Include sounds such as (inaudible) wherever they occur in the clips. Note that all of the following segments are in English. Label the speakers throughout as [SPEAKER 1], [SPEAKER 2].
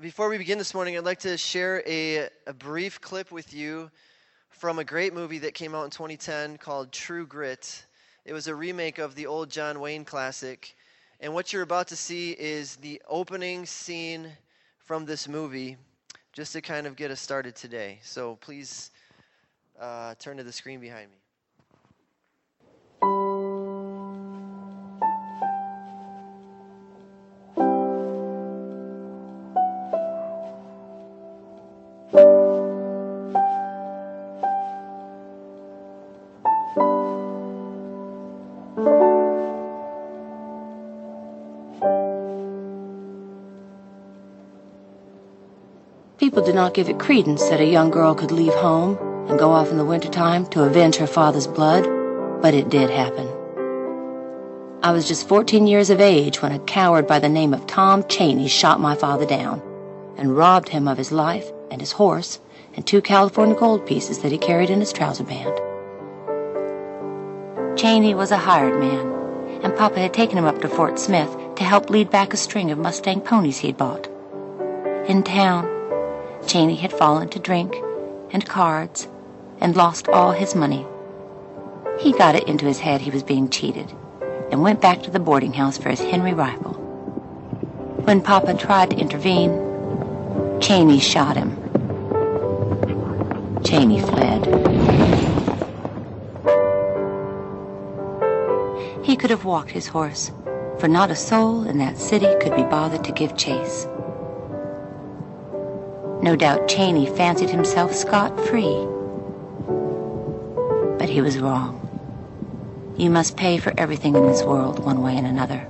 [SPEAKER 1] before we begin this morning, I'd like to share a, a brief clip with you from a great movie that came out in 2010 called True Grit. It was a remake of the old John Wayne classic. And what you're about to see is the opening scene from this movie, just to kind of get us started today. So please uh, turn to the screen behind me.
[SPEAKER 2] Not give it credence that a young girl could leave home and go off in the wintertime to avenge her father's blood, but it did happen. I was just 14 years of age when a coward by the name of Tom Chaney shot my father down and robbed him of his life and his horse and two California gold pieces that he carried in his trouser band. Chaney was a hired man, and Papa had taken him up to Fort Smith to help lead back a string of Mustang ponies he had bought. In town, Chaney had fallen to drink and cards and lost all his money. He got it into his head he was being cheated and went back to the boarding house for his Henry rifle. When Papa tried to intervene, Chaney shot him. Chaney fled. He could have walked his horse, for not a soul in that city could be bothered to give chase. No doubt Chaney fancied himself scot-free. But he was wrong. You must pay for everything in this world one way and another.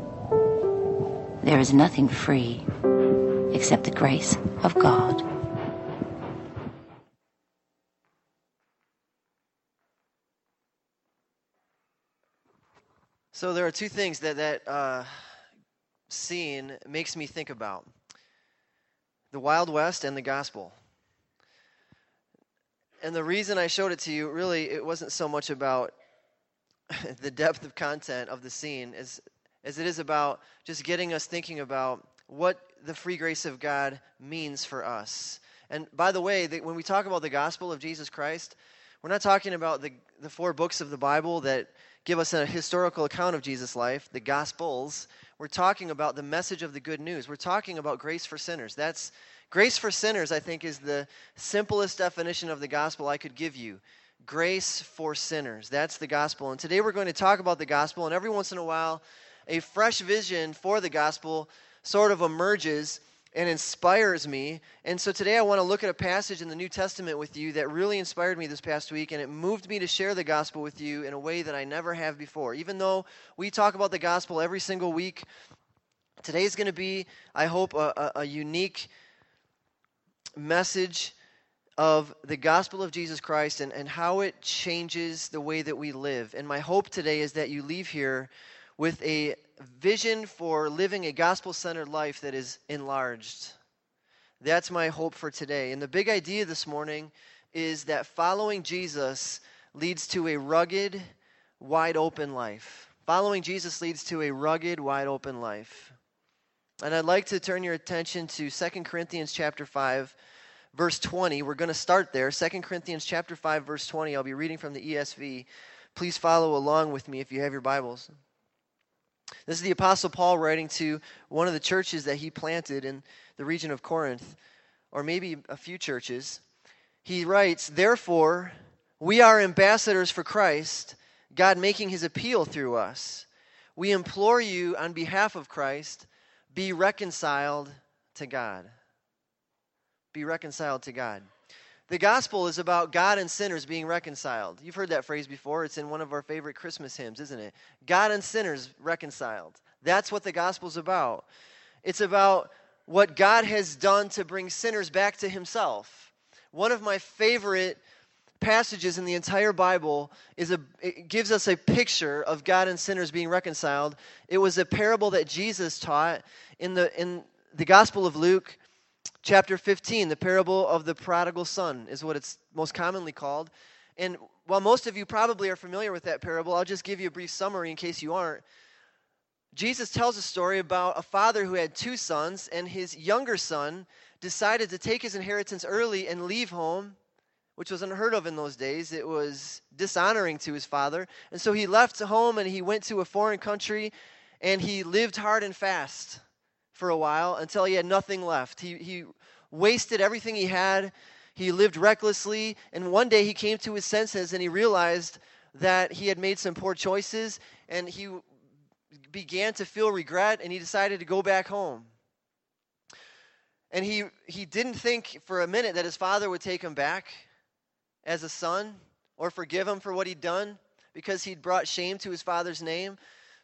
[SPEAKER 2] There is nothing free except the grace of God.
[SPEAKER 1] So there are two things that that uh, scene makes me think about the Wild West and the gospel. And the reason I showed it to you, really, it wasn't so much about (laughs) the depth of content of the scene as, as it is about just getting us thinking about what the free grace of God means for us. And by the way, the, when we talk about the gospel of Jesus Christ, we're not talking about the, the four books of the Bible that give us a historical account of Jesus' life, the gospels. We're talking about the message of the good news. We're talking about grace for sinners. That's grace for sinners, I think, is the simplest definition of the gospel I could give you. Grace for sinners. That's the gospel. And today we're going to talk about the gospel, and every once in a while, a fresh vision for the gospel sort of emerges and inspires me. And so today I want to look at a passage in the New Testament with you that really inspired me this past week, and it moved me to share the gospel with you in a way that I never have before. Even though we talk about the gospel every single week, today is going to be, I hope, a, a, a unique message of the gospel of Jesus Christ and, and how it changes the way that we live. And my hope today is that you leave here with a vision for living a gospel centered life that is enlarged. That's my hope for today. And the big idea this morning is that following Jesus leads to a rugged, wide open life. Following Jesus leads to a rugged, wide open life. And I'd like to turn your attention to 2 Corinthians chapter 5 verse 20. We're going to start there. 2 Corinthians chapter 5 verse 20. I'll be reading from the ESV. Please follow along with me if you have your Bibles. This is the Apostle Paul writing to one of the churches that he planted in the region of Corinth, or maybe a few churches. He writes, Therefore, we are ambassadors for Christ, God making his appeal through us. We implore you on behalf of Christ, be reconciled to God. Be reconciled to God. The gospel is about God and sinners being reconciled. You've heard that phrase before. It's in one of our favorite Christmas hymns, isn't it? God and sinners reconciled. That's what the gospel's about. It's about what God has done to bring sinners back to himself. One of my favorite passages in the entire Bible is a it gives us a picture of God and sinners being reconciled. It was a parable that Jesus taught in the in the Gospel of Luke chapter 15, the parable of the prodigal son is what it's most commonly called. And while most of you probably are familiar with that parable, I'll just give you a brief summary in case you aren't. Jesus tells a story about a father who had two sons, and his younger son decided to take his inheritance early and leave home, which was unheard of in those days. It was dishonoring to his father. And so he left home and he went to a foreign country and he lived hard and fast for a while until he had nothing left. He, he wasted everything he had. He lived recklessly. And one day he came to his senses and he realized that he had made some poor choices and he began to feel regret and he decided to go back home. And he, he didn't think for a minute that his father would take him back as a son or forgive him for what he'd done because he'd brought shame to his father's name.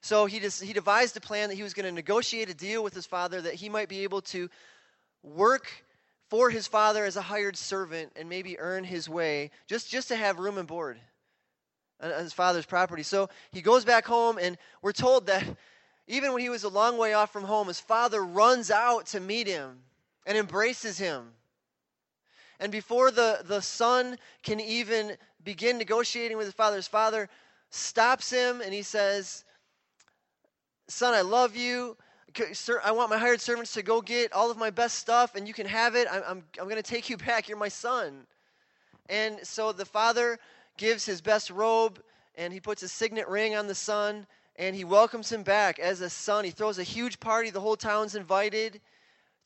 [SPEAKER 1] So he, just, he devised a plan that he was going to negotiate a deal with his father that he might be able to work for his father as a hired servant and maybe earn his way just, just to have room and board on his father's property. So he goes back home, and we're told that even when he was a long way off from home, his father runs out to meet him and embraces him. And before the, the son can even begin negotiating with his father, his father stops him and he says, Son, I love you. Sir, I want my hired servants to go get all of my best stuff and you can have it. I'm, I'm, I'm going to take you (laughs) back. You're my son. And so the father gives his best robe and he puts a signet ring on the son and he welcomes him back as a son. He throws a huge party. The whole town's invited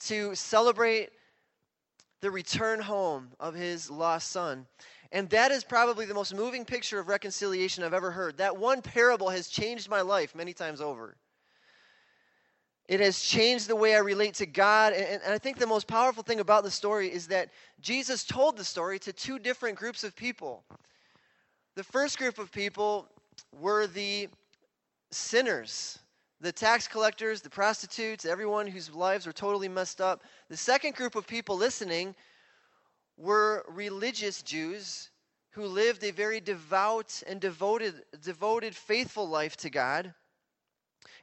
[SPEAKER 1] to celebrate the return home of his lost son. And that is probably the most moving picture of reconciliation I've ever heard. That one parable has changed my life many times over. It has changed the way I relate to God. And, and, I think the most powerful thing about the story is that Jesus told the story to two different groups of people. The first group of people were the sinners, the tax collectors, the prostitutes, everyone whose lives were totally messed up. The second group of people listening were religious Jews who lived a very devout and devoted, devoted, faithful life to God,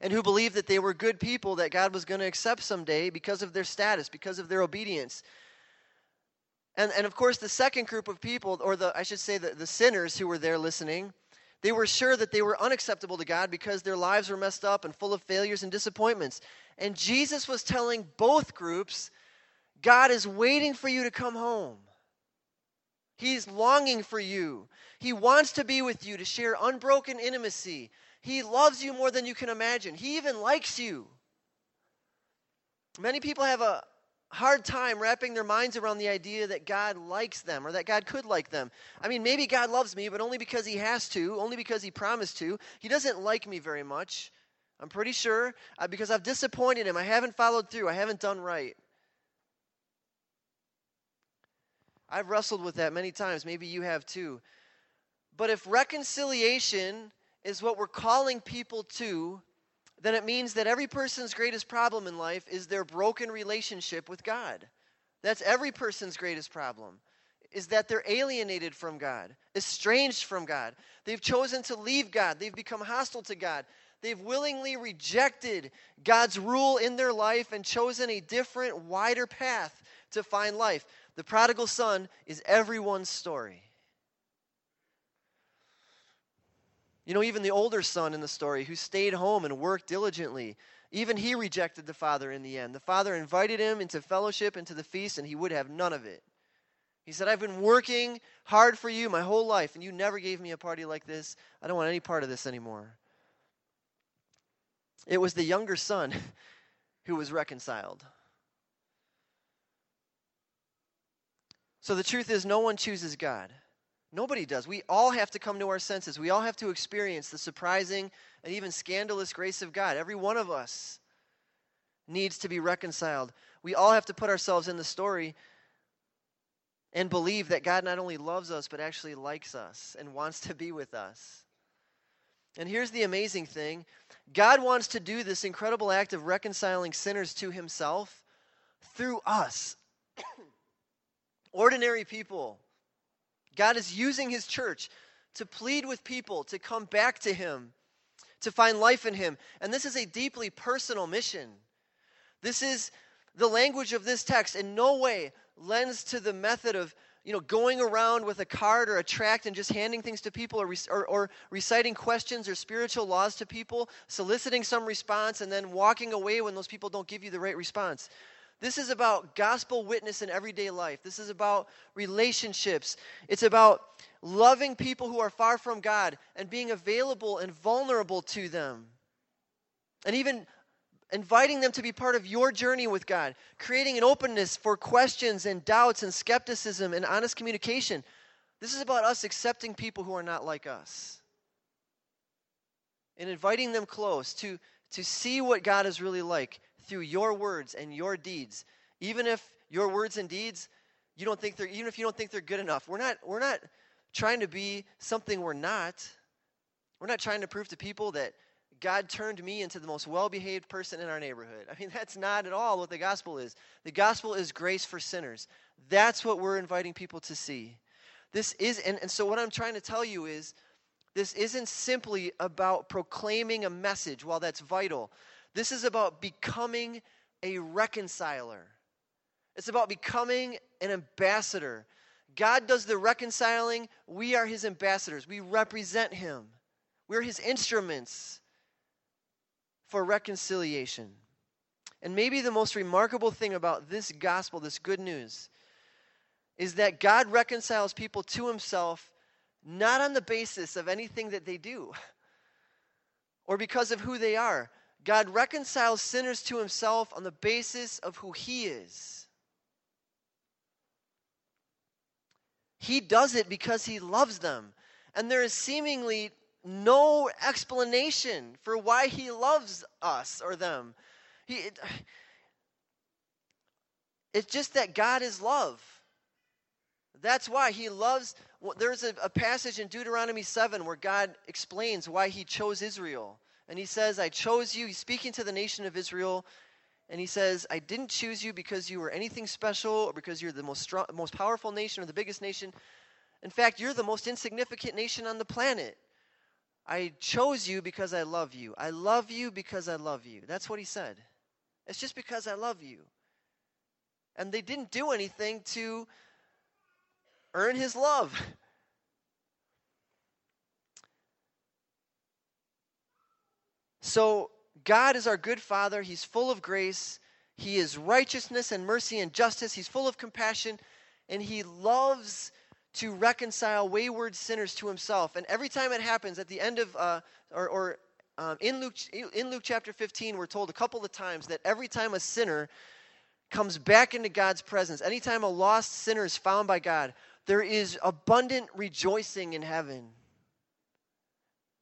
[SPEAKER 1] and who believed that they were good people that God was going to accept someday because of their status, because of their obedience. And, and of course, the second group of people, or the I should say the, the sinners who were there listening, they were sure that they were unacceptable to God because their lives were messed up and full of failures and disappointments. And Jesus was telling both groups, God is waiting for you to come home. He's longing for you. He wants to be with you to share unbroken intimacy. He loves you more than you can imagine. He even likes you. Many people have a, hard time wrapping their minds around the idea that God likes them or that God could like them. I mean, maybe God loves me, but only because He has to, only because He promised to. He doesn't like me very much. I'm pretty sure uh, because I've disappointed Him. I haven't followed through, I haven't done right. I've wrestled with that many times. Maybe you have too. But if reconciliation is what we're calling people to, then it means that every person's greatest problem in life is their broken relationship with God. That's every person's greatest problem is that they're alienated from God, estranged from God. They've chosen to leave God. They've become hostile to God. They've willingly rejected God's rule in their life and chosen a different, wider path to find life. The prodigal son is everyone's story. You know, even the older son in the story who stayed home and worked diligently, even he rejected the father in the end. The father invited him into fellowship, into the feast, and he would have none of it. He said, I've been working hard for you my whole life, and you never gave me a party like this. I don't want any part of this anymore. It was the younger son (laughs) who was reconciled. So the truth is, no one chooses God. Nobody does. We all have to come to our senses. We all have to experience the surprising and even scandalous grace of God. Every one of us needs to be reconciled. We all have to put ourselves in the story and believe that God not only loves us, but actually likes us and wants to be with us. And here's the amazing thing God wants to do this incredible act of reconciling sinners to himself through us, (coughs) ordinary people God is using his church to plead with people to come back to him, to find life in him. And this is a deeply personal mission. This is the language of this text in no way lends to the method of you know going around with a card or a tract and just handing things to people or, or, or reciting questions or spiritual laws to people soliciting some response and then walking away when those people don't give you the right response This is about gospel witness in everyday life. This is about relationships. It's about loving people who are far from God and being available and vulnerable to them. And even inviting them to be part of your journey with God, creating an openness for questions and doubts and skepticism and honest communication. This is about us accepting people who are not like us and inviting them close to, to see what God is really like through your words and your deeds. Even if your words and deeds, you don't think they're, even if you don't think they're good enough, we're not, we're not trying to be something we're not. We're not trying to prove to people that God turned me into the most well behaved person in our neighborhood. I mean, that's not at all what the gospel is. The gospel is grace for sinners. That's what we're inviting people to see. This is, and, and so what I'm trying to tell you is this isn't simply about proclaiming a message, while that's vital. This is about becoming a reconciler. It's about becoming an ambassador. God does the reconciling. We are his ambassadors. We represent him. We're his instruments for reconciliation. And maybe the most remarkable thing about this gospel, this good news, is that God reconciles people to himself not on the basis of anything that they do (laughs) or because of who they are. God reconciles sinners to himself on the basis of who he is. He does it because he loves them. And there is seemingly no explanation for why he loves us or them. He, it, it's just that God is love. That's why he loves. There's a, a, passage in Deuteronomy 7 where God explains why he chose Israel. And he says, I chose you. He's speaking to the nation of Israel. And he says, I didn't choose you because you were anything special or because you're the most, strong, most powerful nation or the biggest nation. In fact, you're the most insignificant nation on the planet. I chose you because I love you. I love you because I love you. That's what he said. It's just because I love you. And they didn't do anything to earn his love. (laughs) So, God is our good Father. He's full of grace. He is righteousness and mercy and justice. He's full of compassion. And He loves to reconcile wayward sinners to Himself. And every time it happens, at the end of, uh, or, or um, in, Luke, in Luke chapter 15, we're told a couple of times that every time a sinner comes back into God's presence, anytime a lost sinner is found by God, there is abundant rejoicing in heaven.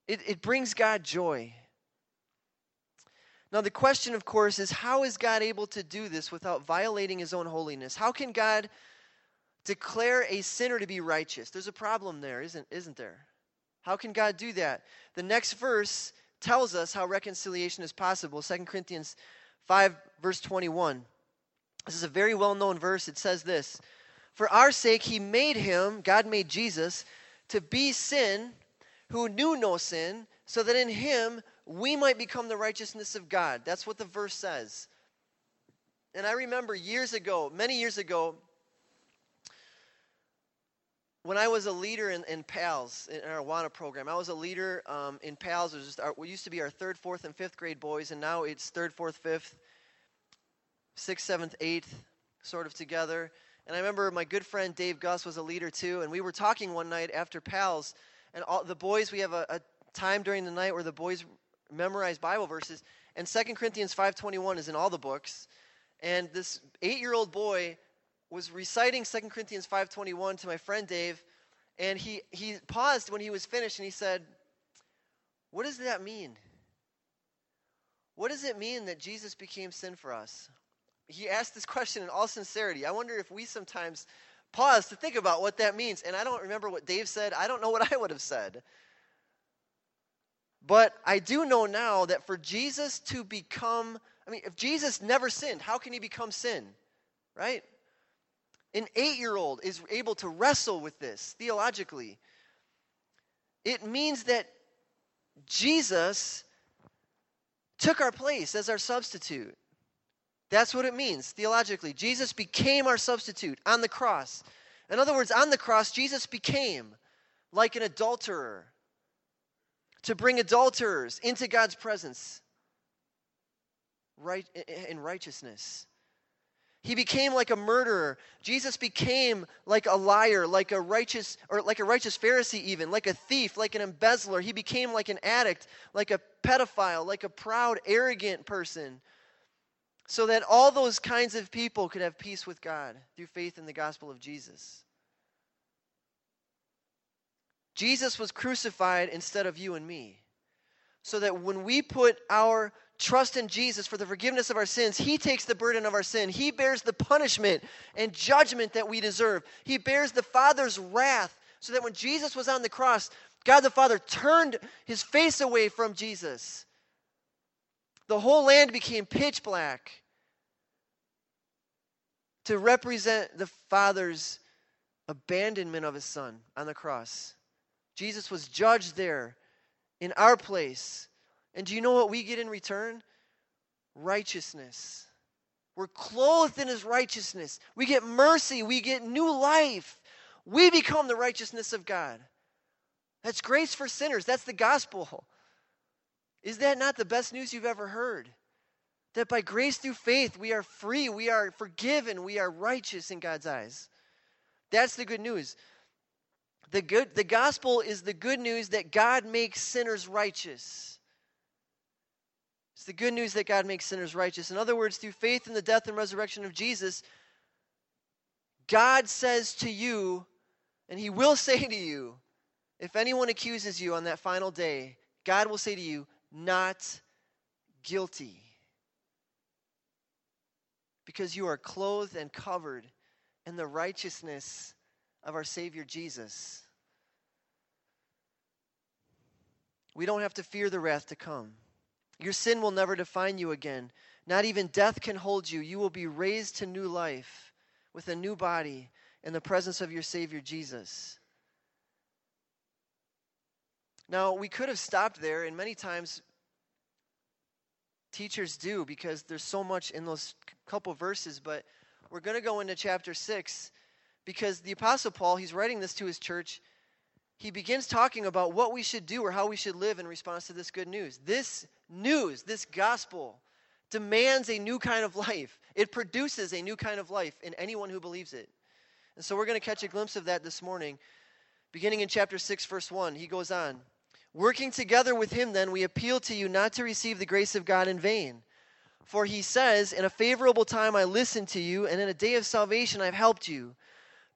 [SPEAKER 1] It, it brings God joy. Now, the question, of course, is how is God able to do this without violating his own holiness? How can God declare a sinner to be righteous? There's a problem there, isn't, isn't there? How can God do that? The next verse tells us how reconciliation is possible 2 Corinthians 5, verse 21. This is a very well known verse. It says this for our sake, he made him, God made Jesus, to be sin who knew no sin, so that in him we might become the righteousness of God. That's what the verse says. And I remember years ago, many years ago, when I was a leader in, in PALS, in our AWANA program, I was a leader um, in PALS. It was just our, we used to be our third, fourth, and fifth grade boys, and now it's third, fourth, fifth, sixth, seventh, eighth, sort of together. And I remember my good friend Dave Gus was a leader too, and we were talking one night after PALS, and all the boys, we have a, a time during the night where the boys memorize Bible verses, and 2 Corinthians 5.21 is in all the books, and this eight-year-old boy was reciting 2 Corinthians 5.21 to my friend Dave, and he, he paused when he was finished, and he said, what does that mean? What does it mean that Jesus became sin for us? he asked this question in all sincerity. I wonder if we sometimes pause to think about what that means. And I don't remember what Dave said. I don't know what I would have said. But I do know now that for Jesus to become, I mean, if Jesus never sinned, how can he become sin? Right? An eight year old is able to wrestle with this theologically. It means that Jesus took our place as our substitute. That's what it means theologically. Jesus became our substitute on the cross. In other words, on the cross, Jesus became like an adulterer to bring adulterers into God's presence right, in righteousness. He became like a murderer. Jesus became like a liar, like a righteous or like a righteous Pharisee even, like a thief, like an embezzler. He became like an addict, like a pedophile, like a proud, arrogant person. So that all those kinds of people could have peace with God through faith in the gospel of Jesus. Jesus was crucified instead of you and me. So that when we put our trust in Jesus for the forgiveness of our sins, He takes the burden of our sin. He bears the punishment and judgment that we deserve. He bears the Father's wrath so that when Jesus was on the cross, God the Father turned His face away from Jesus. The whole land became pitch black to represent the Father's abandonment of His Son on the cross. Jesus was judged there in our place. And do you know what we get in return? Righteousness. We're clothed in his righteousness. We get mercy. We get new life. We become the righteousness of God. That's grace for sinners. That's the gospel. Is that not the best news you've ever heard? That by grace through faith, we are free, we are forgiven, we are righteous in God's eyes. That's the good news. The, good, the gospel is the good news that God makes sinners righteous. It's the good news that God makes sinners righteous. In other words, through faith in the death and resurrection of Jesus, God says to you, and He will (laughs) say to you, if anyone accuses you on that final day, God will say to you, not guilty. Because you are clothed and covered in the righteousness of our Savior Jesus. We don't have to fear the wrath to come. Your sin will never define you again. Not even death can hold you. You will be raised to new life with a new body in the presence of your Savior Jesus. Now, we could have stopped there, and many times teachers do because there's so much in those couple verses, but we're going to go into chapter 6 because the Apostle Paul, he's writing this to his church he begins talking about what we should do or how we should live in response to this good news. This news, this gospel, demands a new kind of (laughs) life. It produces a new kind of life in anyone who believes it. And so we're going to catch a glimpse of that this morning. Beginning in chapter 6, verse 1, he goes on Working together with him, then, we appeal to you not to receive the grace of God in vain. For he says, In a favorable time I listened to you, and in a day of salvation I've helped you.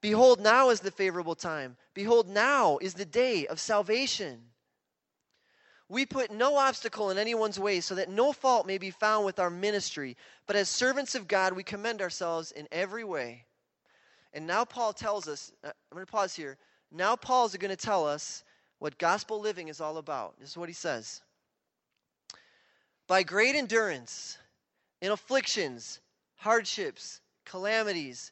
[SPEAKER 1] Behold, now is the favorable time. Behold, now is the day of salvation. We put no obstacle in anyone's way so that no fault may be found with our ministry. But as servants of God, we commend ourselves in every way. And now Paul tells us, uh, I'm going to pause here. Now Paul's going to tell us what gospel living is all about. This is what he says. By great endurance, in afflictions, hardships, calamities,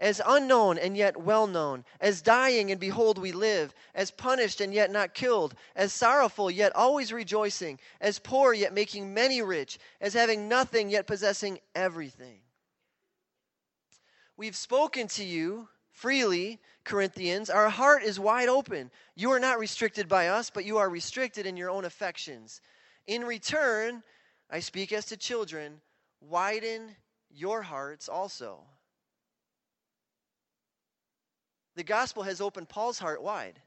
[SPEAKER 1] as unknown and yet well known, as dying and behold we live, as punished and yet not killed, as sorrowful yet always rejoicing, as poor yet making many rich, as having nothing yet possessing everything. We've spoken to you freely, Corinthians. Our heart is wide open. You are not restricted by us, but you are restricted in your own affections. In return, I speak as to children, widen your hearts also. The gospel has opened Paul's heart wide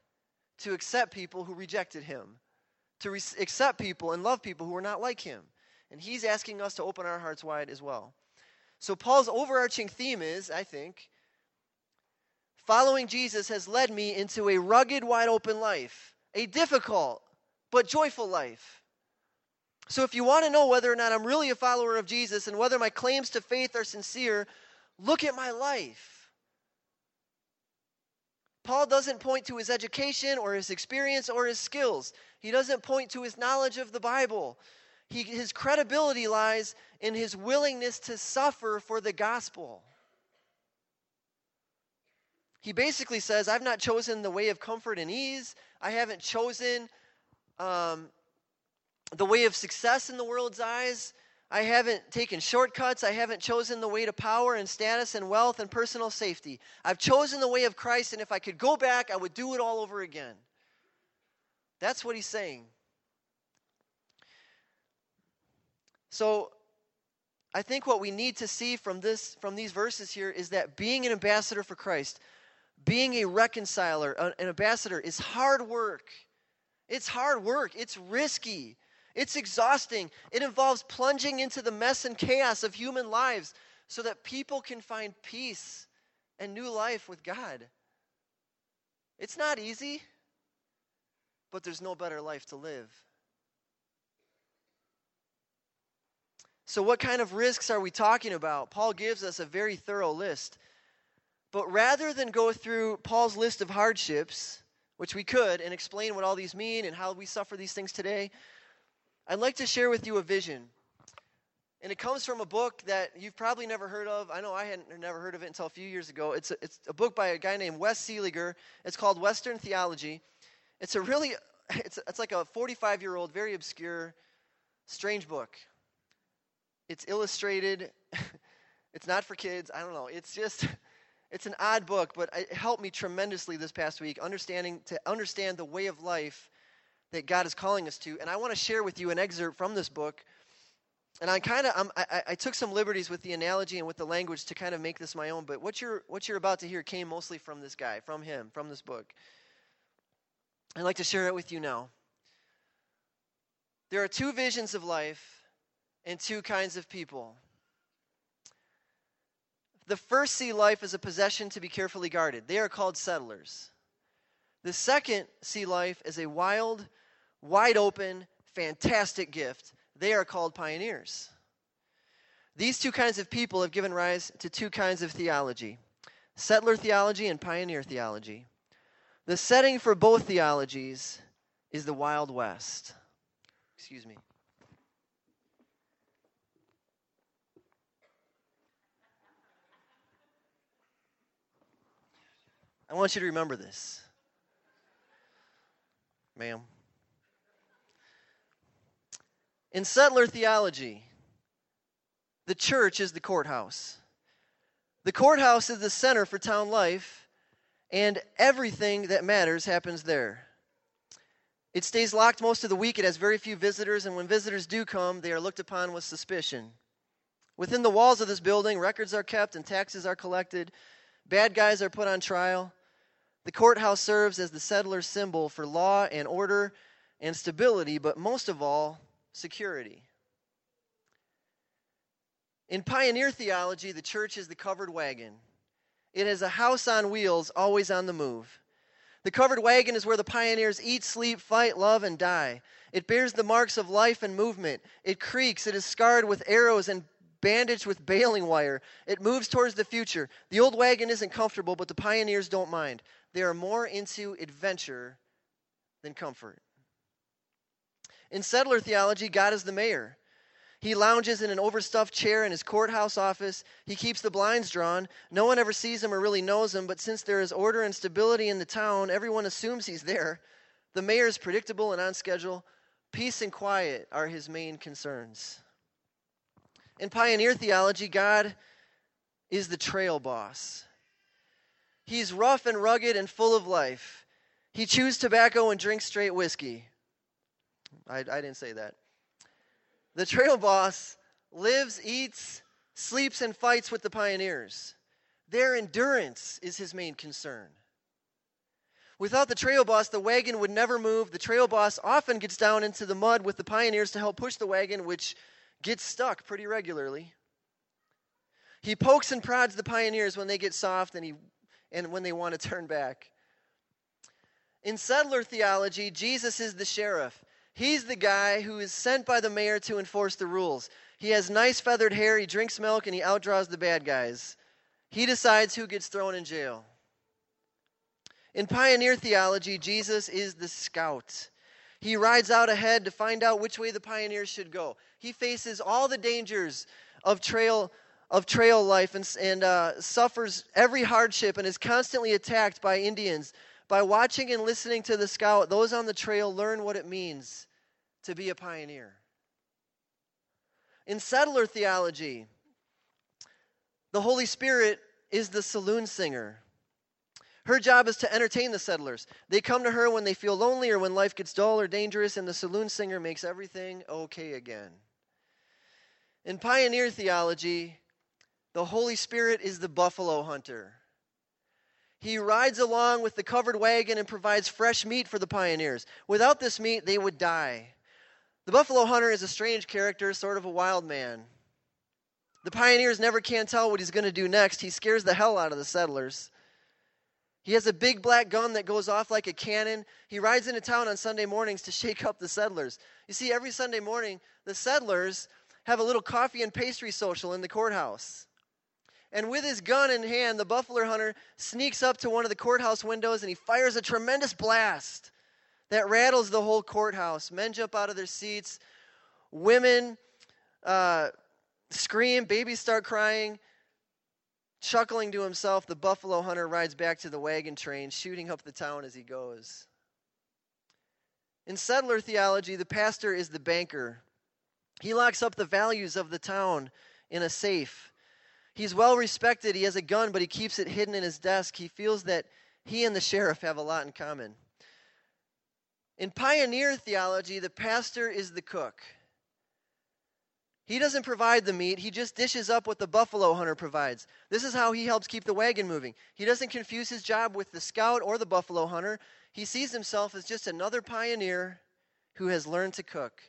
[SPEAKER 1] to accept people who rejected him, to re- accept people and love people who are not like him. And he's asking us to open our hearts wide as well. So, Paul's overarching theme is, I think, following Jesus has led me into a rugged, wide open life, a difficult but joyful life. So, if you want to know whether or not I'm really a follower of Jesus and whether my claims to faith are sincere, look at my life. Paul doesn't point to his education or his experience or his skills. He doesn't point to his knowledge of the Bible. He, his credibility lies in his willingness to suffer for the gospel. he basically says, I've not chosen the way of comfort and ease. I haven't chosen um, the way of success in the world's eyes. I haven't taken shortcuts. I haven't chosen the way to power and status and wealth and personal safety. I've chosen the way of Christ, and if I could go back, I would do it all over again. That's what he's saying. So, I think what we need to see from this from these verses here is that being an ambassador for Christ, being a reconciler, uh, an ambassador is hard work. It's hard work. It's risky. It's exhausting. It involves plunging into the mess and chaos of human lives so that people can find peace and new life with God. It's not easy, but there's no better life to live. So, what kind of risks are we talking about? Paul gives us a very thorough list. But rather than go through Paul's list of hardships, which we could, and explain what all these mean and how we suffer these things today, I'd like to share with you a vision. And it comes from a book that you've probably never heard of. I know I hadn't never heard of it until a few years ago. It's a, it's a book by a guy named Wes Seeliger. It's called Western Theology. It's a really, (laughs) it's, it's like a 45 year old, very obscure, strange book. It's illustrated. (laughs) it's not for kids. I don't know. It's just, (laughs) it's an odd book, but it helped me tremendously this past week, understanding to understand the way of life that God is calling us to. And I want to share with you an excerpt from this book. And I kind of I, I took some liberties with the analogy and with the language to kind of make this my own. But what you're what you're about to hear came mostly from this guy, from him, from this book. I'd like to share it with you now. There are two visions of life and two kinds of people. The first see life as a possession to be carefully guarded. They are called settlers. The second see life as a wild, wide open, fantastic gift. They are called pioneers. These two kinds of people have given rise to two kinds of theology settler theology and pioneer theology. The setting for both theologies is the Wild West. Excuse me. I want you to remember this. Ma'am. In settler theology, the church is the courthouse. The courthouse is the center for town life, and everything that matters happens there. It stays locked most of the week. It has very few visitors, and when visitors do come, they are looked upon with suspicion. Within the walls of this building, records are kept and taxes are collected. Bad guys are put on trial. The courthouse serves as the settler's symbol for law and order and stability, but most of all, security. In pioneer theology, the church is the covered wagon. It is a house on wheels, always on the move. The covered wagon is where the pioneers eat, sleep, fight, love, and die. It bears the marks of life and movement. It creaks. It is scarred with arrows and bandaged with baling wire. It moves towards the future. The old wagon isn't comfortable, but the pioneers don't mind. They are more into adventure than comfort. In settler theology, God is the mayor. He lounges in an overstuffed chair in his courthouse office. He keeps the blinds drawn. No one ever sees him or really knows him, but since there is order and stability in the town, everyone assumes he's there. The mayor is predictable and on schedule. Peace and quiet are his main concerns. In pioneer theology, God is the trail boss. He's rough and rugged and full of life. He chews tobacco and drinks straight whiskey. I, I didn't say that. The trail boss lives, eats, sleeps, and fights with the pioneers. Their endurance is his main concern. Without the trail boss, the wagon would never move. The trail boss often gets down into the mud with the pioneers to help push the wagon, which gets stuck pretty regularly. He pokes and prods the pioneers when they get soft and he and when they want to turn back. In settler theology, Jesus is the sheriff. He's the guy who is sent by the mayor to enforce the rules. He has nice feathered hair, he drinks milk, and he outdraws the bad guys. He decides who gets thrown in jail. In pioneer theology, Jesus is the scout. He rides out ahead to find out which way the pioneers should go. He faces all the dangers of trail of trail life and, and uh, suffers every hardship and is constantly attacked by Indians, by watching and listening to the scout, those on the trail learn what it means to be a pioneer. In settler theology, the Holy Spirit is the saloon singer. Her job is to entertain the settlers. They come to her when they feel lonely or when life gets dull or dangerous, and the saloon singer makes everything okay again. In pioneer theology, the Holy Spirit is the buffalo hunter. He rides along with the covered wagon and provides fresh meat for the pioneers. Without this meat, they would die. The buffalo hunter is a strange character, sort of a wild man. The pioneers never can tell what he's going to do next. He scares the hell out of the settlers. He has a big black gun that goes off like a cannon. He rides into town on Sunday mornings to (laughs) shake up the settlers. You see, every Sunday morning, the settlers have a little coffee and pastry social in the courthouse. And with his gun in hand, the buffalo hunter sneaks up to one of the courthouse windows and he fires a tremendous blast that rattles the whole courthouse. Men jump out of their seats, women uh, scream, babies start crying. Chuckling to himself, the buffalo hunter rides back to the wagon train, shooting up the town as he goes. In settler theology, the pastor is the banker. He locks up the values of the town in a safe. He's well respected. He has a gun, but he keeps it hidden in his desk. He feels that he and the sheriff have a lot in common. In pioneer theology, the pastor is the cook. He doesn't provide the meat, he just dishes up what the buffalo hunter provides. This is how he helps keep the wagon moving. He doesn't confuse his job with the scout or the buffalo hunter. He sees himself as just another pioneer who has learned to cook.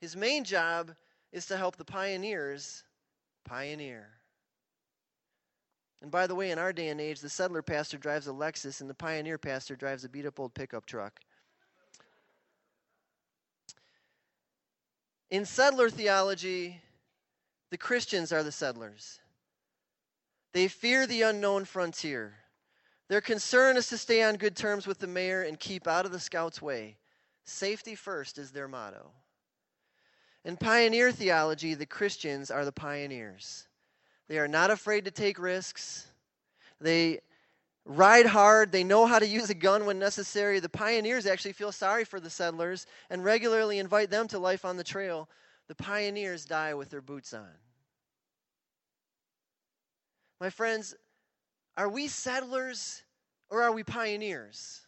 [SPEAKER 1] His main job is to help the pioneers pioneer. And by the way, in our day and age, the settler pastor drives a Lexus and the pioneer pastor drives a beat up old pickup truck. In settler theology, the Christians are the settlers. They fear the unknown frontier. Their concern is to stay on good terms with the mayor and keep out of the scout's way. Safety first is their motto. In pioneer theology, the Christians are the pioneers. They are not afraid to take risks. They ride hard. They know how to use a gun when necessary. The pioneers actually feel sorry for the settlers and regularly invite them to life on the trail. The pioneers die with their boots on. My friends, are we settlers or are we pioneers?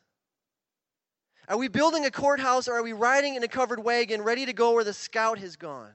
[SPEAKER 1] Are we building a courthouse or are we riding in a covered wagon ready to go where the scout has gone?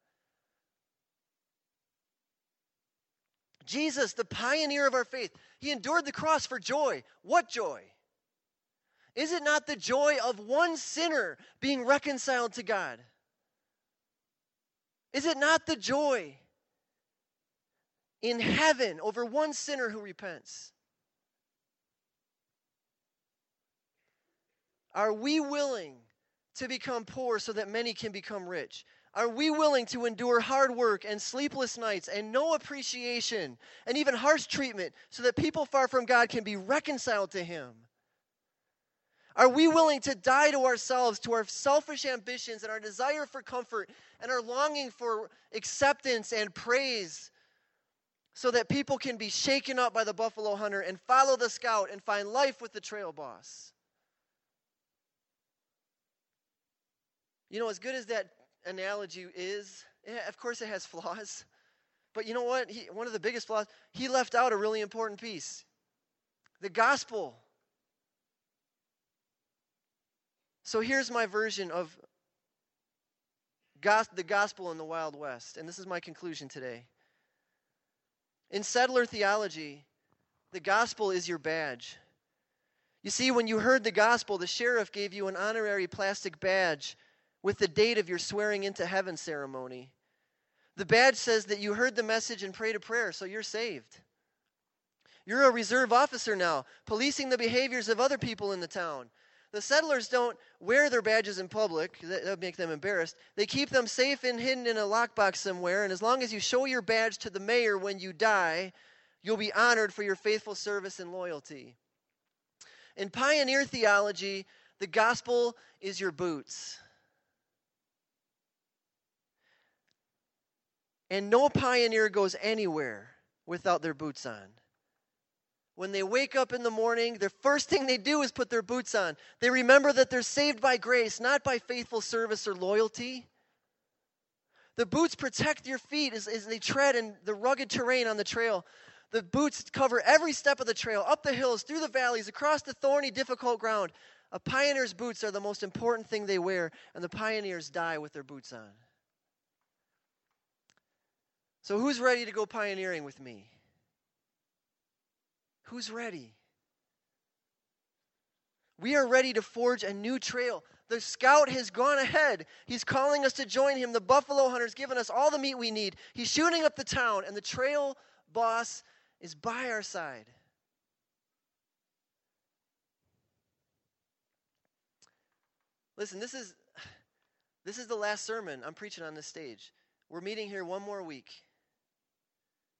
[SPEAKER 1] Jesus, the pioneer of our faith, he endured the cross for joy. What joy? Is it not the joy of one sinner being reconciled to God? Is it not the joy in heaven over one sinner who repents? Are we willing to become poor so that many can become rich? Are we willing to endure hard work and sleepless nights and no appreciation and even harsh treatment so that people far from God can be reconciled to Him? Are we willing to die to ourselves, to our selfish ambitions and our desire for comfort and our longing for acceptance and praise so that people can be shaken up by the buffalo hunter and follow the scout and find life with the trail boss? You know, as good as that analogy is, of course, it has flaws. But you know what? He, one of the biggest flaws, he left out a really important piece the gospel. So here's my version of the gospel in the Wild West, and this is my conclusion today. In settler theology, the gospel is your badge. You see, when you heard the gospel, the sheriff gave you an honorary plastic badge with the date of your swearing into heaven ceremony. The badge says that you heard the message and prayed a prayer, so you're saved. You're a reserve officer now, policing the behaviors of other people in the town. The settlers don't wear their badges in public, that would make them embarrassed. They keep them safe and hidden in a lockbox somewhere, and as long as you show your badge to the mayor when you die, you'll be honored for your faithful service and loyalty. In pioneer theology, the gospel is your boots. And no pioneer goes anywhere without their boots on. When they wake up in the morning, the first thing they do is put their boots on. They remember that they're saved by grace, not by faithful service or loyalty. The boots protect your feet as, as they tread in the rugged terrain on the trail. The boots cover every step of the trail, up the hills, through the valleys, across the thorny, difficult ground. A pioneer's boots are the most important thing they wear, and the pioneers die with their boots on. So, who's ready to go pioneering with me? Who's ready? We are ready to forge a new trail. The scout has gone ahead. He's calling us to join him. The buffalo hunter's given us all the meat we need. He's shooting up the town, and the trail boss is by our side. Listen, this is this is the last sermon I'm preaching on this stage. We're meeting here one more week.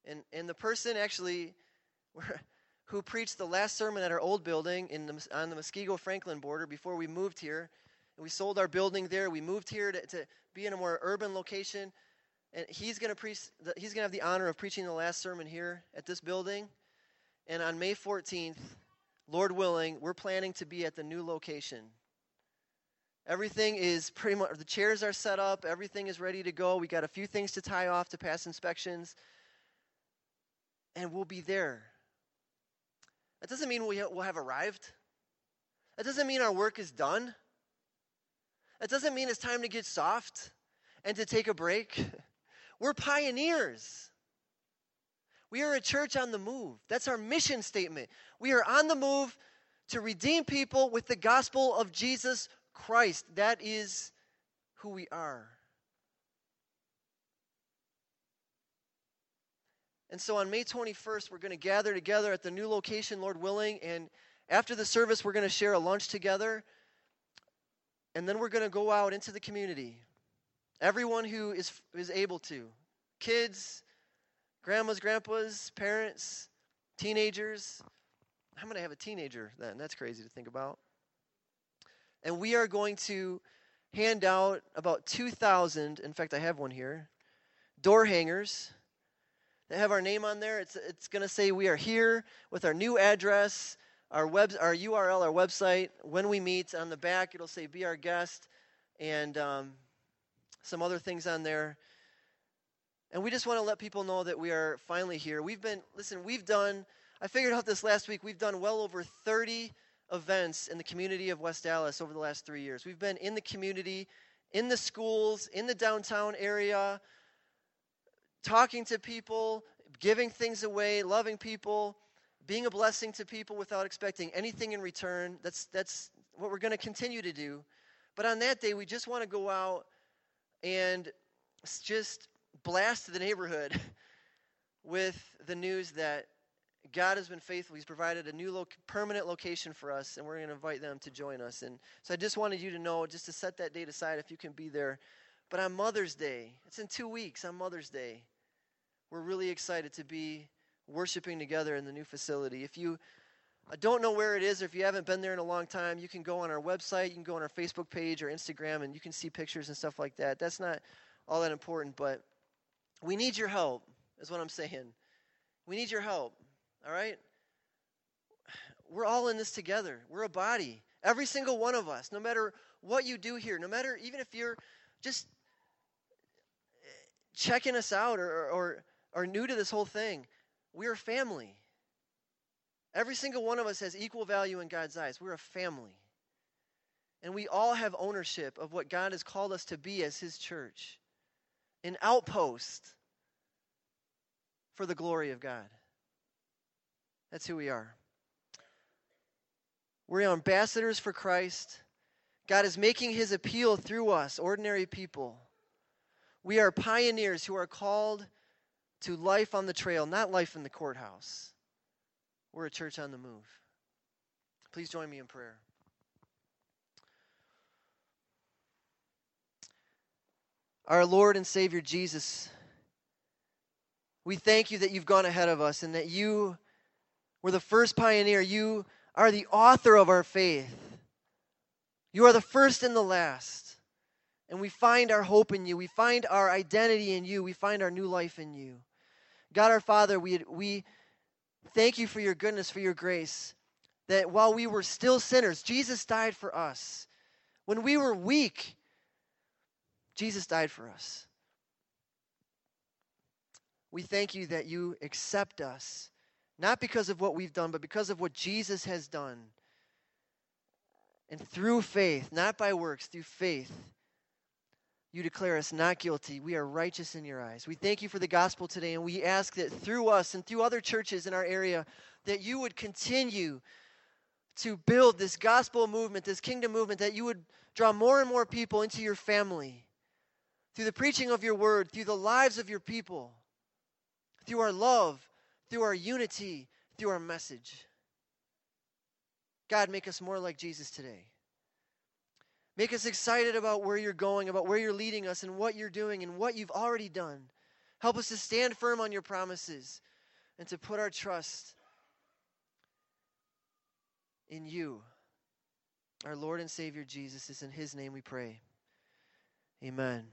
[SPEAKER 1] And, and the person actually (laughs) who preached the last sermon at our old building in the, on the Muskego Franklin border before we moved here, and we sold our building there. We moved here to, to be in a more urban location. And he's going to preach, he's going to have the honor of preaching the last sermon here at this building. And on May 14th, Lord willing, we're planning to be at the new location. Everything is pretty much, the chairs are set up, everything is ready to go. We got a few things to tie off to pass inspections and we'll be there. That doesn't mean we will have arrived. That doesn't mean our work is done. That doesn't mean it's time to get soft and to take a break. (laughs) We're pioneers. We are a church on the move. That's our mission statement. We are on the move to redeem people with the gospel of Jesus Christ. That is who we are. And so on May 21st, we're going to gather together at the new location, Lord willing. And after the service, we're going to share a lunch together. And then we're going to go out into the community. Everyone who is, is able to kids, grandmas, grandpas, parents, teenagers. I'm going to have a teenager then. That's crazy to think about. And we are going to hand out about 2,000, in fact, I have one here, door hangers that have our name on there. It's, it's going to say we are here with our new address, our, web, our URL, our website. When we meet on the back, it'll say be our guest and um, some other things on there. And we just want to let people know that we are finally here. We've been, listen, we've done, I figured out this last week, we've done well over 30 events in the community of West Allis over the last three years. We've been in the community, in the schools, in the downtown area, talking to people, giving things away, loving people, being a blessing to people without expecting anything in return. That's, that's what we're going to continue to do. But on that day, we just want to go out and just blast the neighborhood (laughs) with the news that God has been faithful. He's provided a new lo- permanent location for us, and we're going to invite them to join us. And so I just wanted you to know, just to set that date aside if you can be there. But on Mother's Day, it's in two weeks on Mother's Day, we're really excited to be worshiping together in the new facility. If you uh, don't know where it is, or if you haven't been there in a long time, you can go on our website, you can go on our Facebook page or Instagram, and you can see pictures and stuff like that. That's not all that important, but we need your help, is what I'm saying. We need your help, all right? We're all in this together. We're a body. Every single one of us, no matter what you do here, no matter even if you're just eh, checking us out or, or, are new to this whole thing, we are family. Every single one of us has equal value in God's eyes. We're a family. And we all have ownership of what God has called us to be as His church an outpost for the glory of God. That's who we are. We're ambassadors for Christ. God is making His appeal through us, ordinary people. We are pioneers who are called to life on the trail, not life in the courthouse. We're a church on the move. Please join me in prayer. Our Lord and Savior Jesus, we thank you that you've gone ahead of us and that you were the first pioneer. You are the author of our faith. You are the first and the last. And we find our hope in you. We find our identity in you. We find our new life in you. God our Father, we, we thank you for your goodness, for your grace, that while we were still sinners, Jesus died for us. When we were weak, Jesus died for us. We thank you that you accept us, not because of what we've done, but because of what Jesus has done. And through faith, not by works, through faith, you declare us not guilty. We are righteous in your eyes. We thank you for the gospel today, and we ask that through us and through other churches in our area, that you would continue to build this gospel movement, this kingdom movement, that you would draw more and more people into your family through the preaching of your word, through the lives of your people, through our love, through our unity, through our message. God, make us more like Jesus today. Make us excited about where you're going, about where you're leading us, and what you're doing, and what you've already done. Help us to stand firm on your promises and to put our trust in you. Our Lord and Savior Jesus is in his name we pray. Amen.